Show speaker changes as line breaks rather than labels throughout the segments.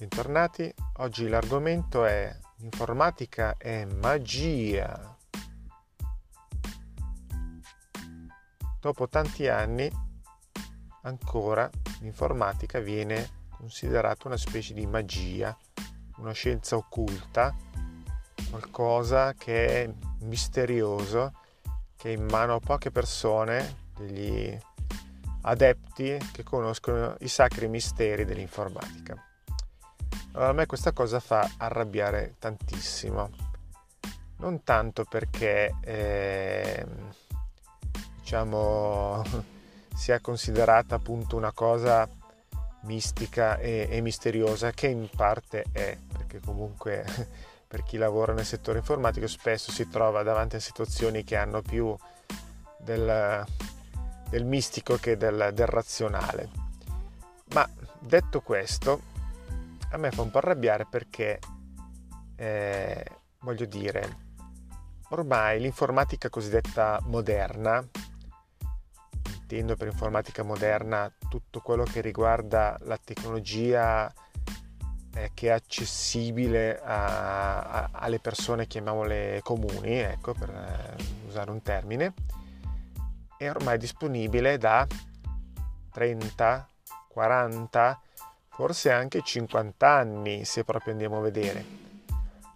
bentornati. Oggi l'argomento è informatica è magia. Dopo tanti anni ancora l'informatica viene considerata una specie di magia, una scienza occulta, qualcosa che è misterioso, che è in mano a poche persone, degli adepti che conoscono i sacri misteri dell'informatica. Allora, a me questa cosa fa arrabbiare tantissimo, non tanto perché eh, diciamo sia considerata appunto una cosa mistica e, e misteriosa che in parte è, perché comunque per chi lavora nel settore informatico spesso si trova davanti a situazioni che hanno più del, del mistico che del, del razionale. Ma detto questo, a me fa un po' arrabbiare perché, eh, voglio dire, ormai l'informatica cosiddetta moderna, intendo per informatica moderna tutto quello che riguarda la tecnologia eh, che è accessibile a, a, alle persone, chiamiamole comuni, ecco, per eh, usare un termine, è ormai disponibile da 30, 40, forse anche 50 anni se proprio andiamo a vedere.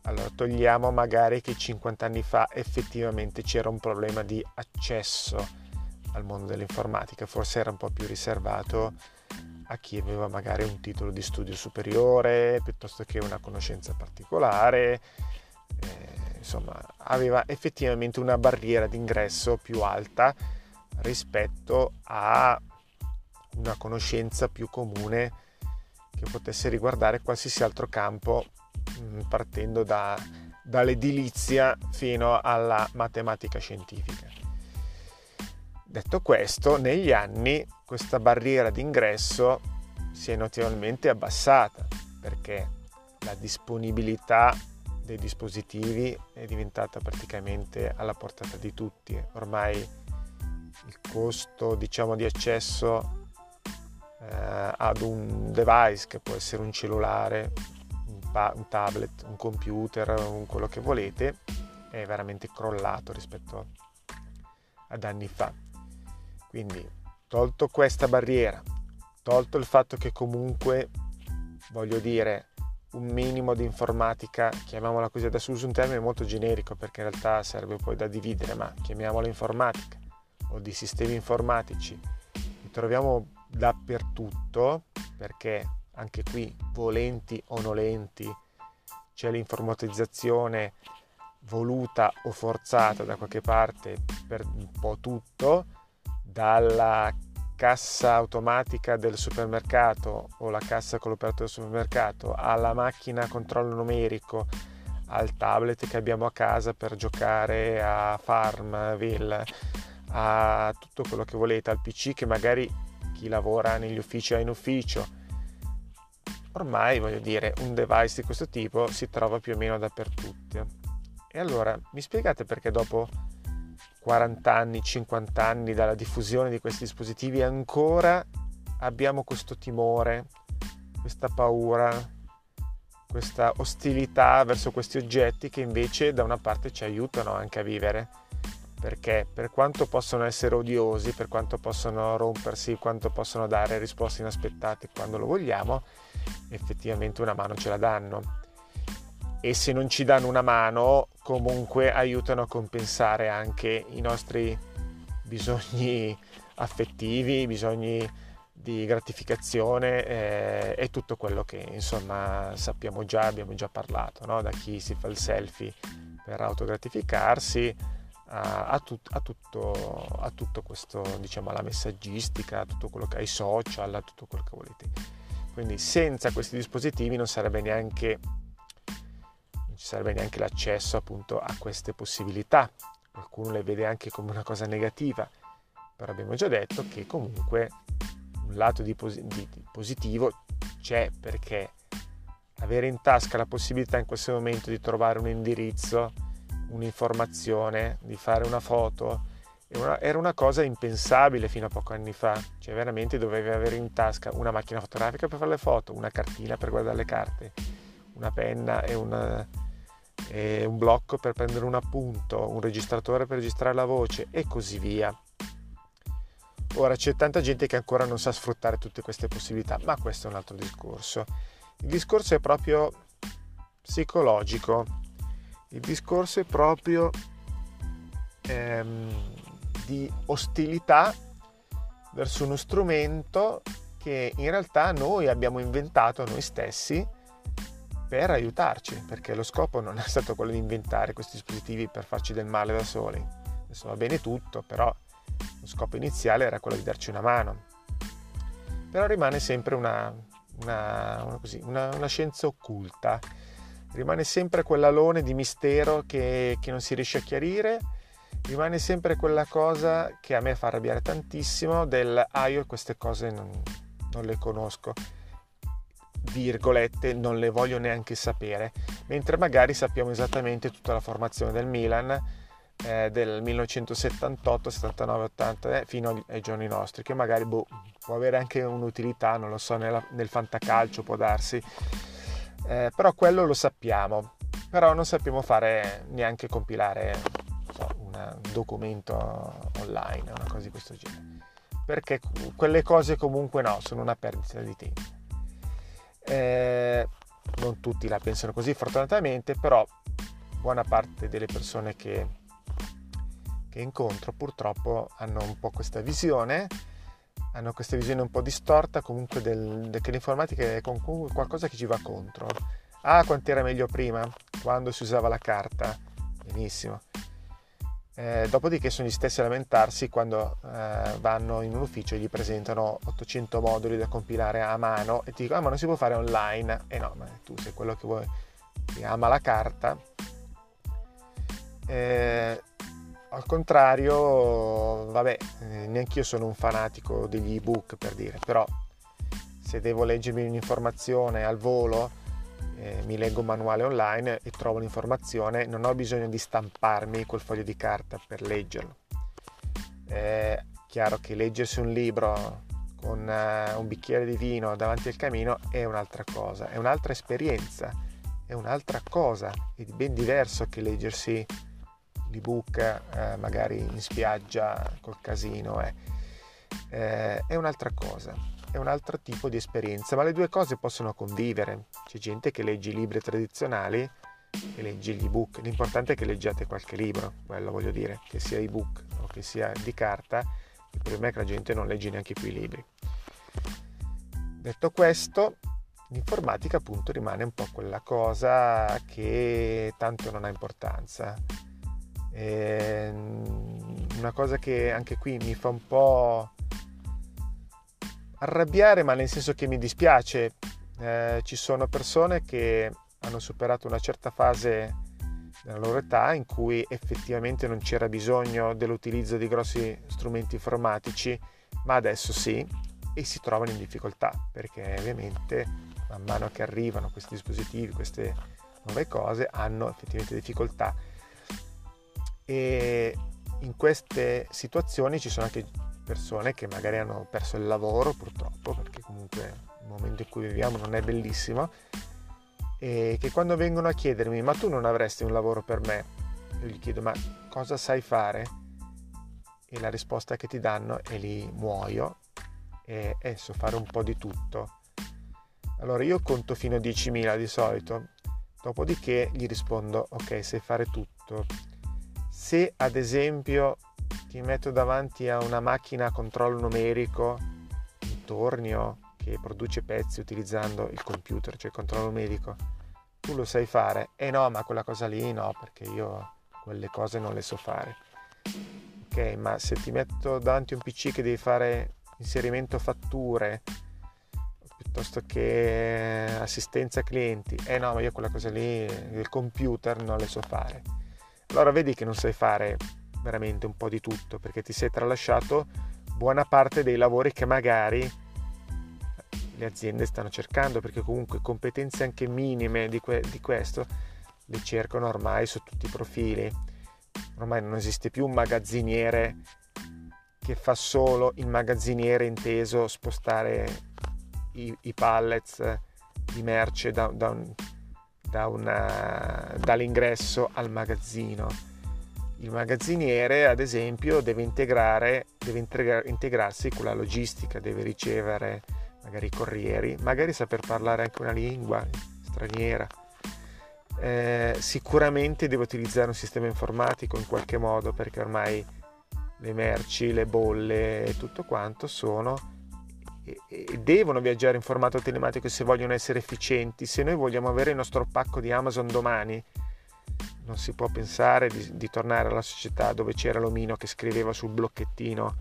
Allora togliamo magari che 50 anni fa effettivamente c'era un problema di accesso al mondo dell'informatica, forse era un po' più riservato a chi aveva magari un titolo di studio superiore piuttosto che una conoscenza particolare, eh, insomma aveva effettivamente una barriera d'ingresso più alta rispetto a una conoscenza più comune che potesse riguardare qualsiasi altro campo mm, partendo da, dall'edilizia fino alla matematica scientifica. Detto questo, negli anni questa barriera d'ingresso si è notevolmente abbassata perché la disponibilità dei dispositivi è diventata praticamente alla portata di tutti. Ormai il costo diciamo, di accesso eh, ad un device che può essere un cellulare, un, pa- un tablet, un computer, un quello che volete, è veramente crollato rispetto ad anni fa. Quindi, tolto questa barriera, tolto il fatto che comunque, voglio dire, un minimo di informatica, chiamiamola così, adesso uso un termine molto generico perché in realtà serve poi da dividere, ma chiamiamola informatica o di sistemi informatici, troviamo dappertutto perché anche qui volenti o nolenti c'è l'informatizzazione voluta o forzata da qualche parte per un po' tutto, dalla cassa automatica del supermercato o la cassa con l'operatore del supermercato alla macchina a controllo numerico al tablet che abbiamo a casa per giocare a Farmville a tutto quello che volete al PC che magari chi lavora negli uffici o in ufficio. Ormai, voglio dire, un device di questo tipo si trova più o meno dappertutto. E allora, mi spiegate perché dopo 40 anni, 50 anni dalla diffusione di questi dispositivi ancora abbiamo questo timore, questa paura, questa ostilità verso questi oggetti che invece da una parte ci aiutano anche a vivere perché per quanto possono essere odiosi, per quanto possono rompersi, quanto possono dare risposte inaspettate quando lo vogliamo, effettivamente una mano ce la danno. E se non ci danno una mano, comunque aiutano a compensare anche i nostri bisogni affettivi, i bisogni di gratificazione eh, e tutto quello che insomma sappiamo già, abbiamo già parlato, no? da chi si fa il selfie per autogratificarsi a, tut, a, tutto, a tutto questo, diciamo, alla messaggistica, a tutto quello che ai social, a tutto quello che volete. Quindi senza questi dispositivi non sarebbe neanche, non ci sarebbe neanche l'accesso appunto a queste possibilità. Qualcuno le vede anche come una cosa negativa, però abbiamo già detto che comunque un lato di, pos- di, di positivo c'è perché avere in tasca la possibilità in questo momento di trovare un indirizzo un'informazione, di fare una foto era una cosa impensabile fino a pochi anni fa, cioè veramente dovevi avere in tasca una macchina fotografica per fare le foto, una cartina per guardare le carte, una penna e, una, e un blocco per prendere un appunto, un registratore per registrare la voce e così via. Ora c'è tanta gente che ancora non sa sfruttare tutte queste possibilità, ma questo è un altro discorso. Il discorso è proprio psicologico, il discorso è proprio ehm, di ostilità verso uno strumento che in realtà noi abbiamo inventato noi stessi per aiutarci, perché lo scopo non è stato quello di inventare questi dispositivi per farci del male da soli. Adesso va bene tutto, però lo scopo iniziale era quello di darci una mano. Però rimane sempre una, una, una, così, una scienza occulta, rimane sempre quell'alone di mistero che, che non si riesce a chiarire. Rimane sempre quella cosa che a me fa arrabbiare tantissimo del ah io queste cose non, non le conosco. Virgolette non le voglio neanche sapere. Mentre magari sappiamo esattamente tutta la formazione del Milan eh, del 1978 79 80 eh, fino ai, giorni nostri che magari boh, può avere anche un'utilità non lo so nella, nel fantacalcio può darsi eh, però quello lo sappiamo però non sappiamo fare neanche compilare un documento online, una cosa di questo genere. Perché quelle cose comunque no, sono una perdita di tempo. Eh, non tutti la pensano così fortunatamente, però buona parte delle persone che, che incontro purtroppo hanno un po' questa visione, hanno questa visione un po' distorta comunque del, del, che l'informatica è qualcosa che ci va contro. Ah, quanto era meglio prima, quando si usava la carta. Benissimo. Eh, dopodiché sono gli stessi a lamentarsi quando eh, vanno in un ufficio e gli presentano 800 moduli da compilare a mano e ti dicono ah ma non si può fare online e eh no ma tu sei quello che vuoi che ama la carta eh, al contrario vabbè eh, neanche io sono un fanatico degli ebook per dire però se devo leggermi un'informazione al volo eh, mi leggo un manuale online e trovo l'informazione, non ho bisogno di stamparmi quel foglio di carta per leggerlo. È chiaro che leggersi un libro con uh, un bicchiere di vino davanti al camino è un'altra cosa, è un'altra esperienza, è un'altra cosa, è ben diverso che leggersi l'ebook uh, magari in spiaggia col casino, eh. Eh, è un'altra cosa è un altro tipo di esperienza, ma le due cose possono convivere. C'è gente che legge i libri tradizionali e legge gli ebook. L'importante è che leggiate qualche libro, quello voglio dire, che sia ebook o che sia di carta. Il problema è che la gente non legge neanche più i libri. Detto questo, l'informatica appunto rimane un po' quella cosa che tanto non ha importanza. E una cosa che anche qui mi fa un po' arrabbiare, ma nel senso che mi dispiace. Eh, ci sono persone che hanno superato una certa fase della loro età in cui effettivamente non c'era bisogno dell'utilizzo di grossi strumenti informatici, ma adesso sì, e si trovano in difficoltà perché ovviamente man mano che arrivano questi dispositivi, queste nuove cose, hanno effettivamente difficoltà. E in queste situazioni ci sono anche persone che magari hanno perso il lavoro purtroppo, perché comunque il momento in cui viviamo non è bellissimo, e che quando vengono a chiedermi ma tu non avresti un lavoro per me, io gli chiedo ma cosa sai fare? E la risposta che ti danno è lì muoio e, so fare un po' di tutto. Allora io conto fino a 10.000 di solito, dopodiché gli rispondo ok sai fare tutto. Se ad esempio ti metto davanti a una macchina a controllo numerico, un tornio che produce pezzi utilizzando il computer, cioè il controllo numerico, tu lo sai fare? Eh no, ma quella cosa lì no, perché io quelle cose non le so fare. Ok, ma se ti metto davanti un PC che devi fare inserimento fatture, piuttosto che assistenza clienti, eh no, ma io quella cosa lì, il computer non le so fare. Allora vedi che non sai fare veramente un po' di tutto perché ti sei tralasciato buona parte dei lavori che magari le aziende stanno cercando perché comunque competenze anche minime di, que- di questo le cercano ormai su tutti i profili. Ormai non esiste più un magazziniere che fa solo il magazziniere inteso spostare i, i pallets di merce da, da un, da una, dall'ingresso al magazzino. Il magazziniere, ad esempio, deve, integrare, deve integra, integrarsi con la logistica, deve ricevere magari i corrieri, magari saper parlare anche una lingua straniera. Eh, sicuramente deve utilizzare un sistema informatico in qualche modo perché ormai le merci, le bolle e tutto quanto sono e, devono viaggiare in formato telematico se vogliono essere efficienti. Se noi vogliamo avere il nostro pacco di Amazon domani, non si può pensare di, di tornare alla società dove c'era l'omino che scriveva sul blocchettino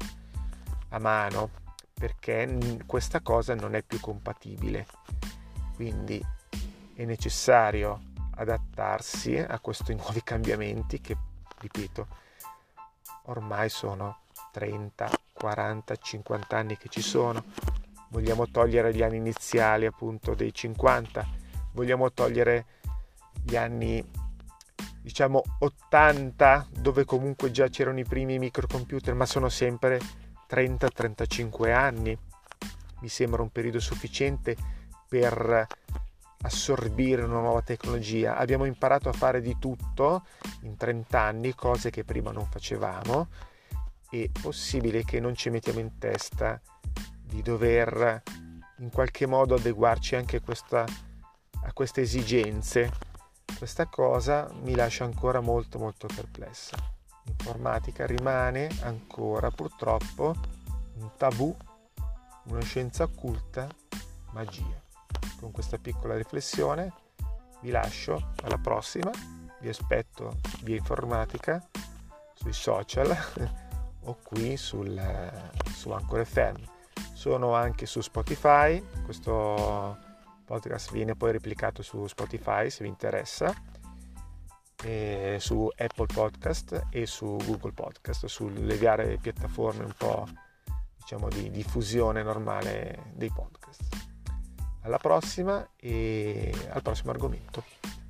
a mano, perché questa cosa non è più compatibile. Quindi è necessario adattarsi a questi nuovi cambiamenti che, ripeto, ormai sono 30, 40, 50 anni che ci sono. Vogliamo togliere gli anni iniziali appunto dei 50, vogliamo togliere gli anni diciamo 80 dove comunque già c'erano i primi microcomputer, ma sono sempre 30-35 anni. Mi sembra un periodo sufficiente per assorbire una nuova tecnologia. Abbiamo imparato a fare di tutto in 30 anni, cose che prima non facevamo, e possibile che non ci mettiamo in testa di dover in qualche modo adeguarci anche questa, a queste esigenze. Questa cosa mi lascia ancora molto molto perplessa. L'informatica rimane ancora purtroppo un tabù, una scienza occulta, magia con questa piccola riflessione vi lascio alla prossima, vi aspetto via informatica sui social o qui sul, su Anchor FM. Sono anche su Spotify, questo podcast viene poi replicato su Spotify se vi interessa, su Apple Podcast e su Google Podcast, sulle varie piattaforme un po' diciamo di diffusione normale dei podcast alla prossima e al prossimo argomento.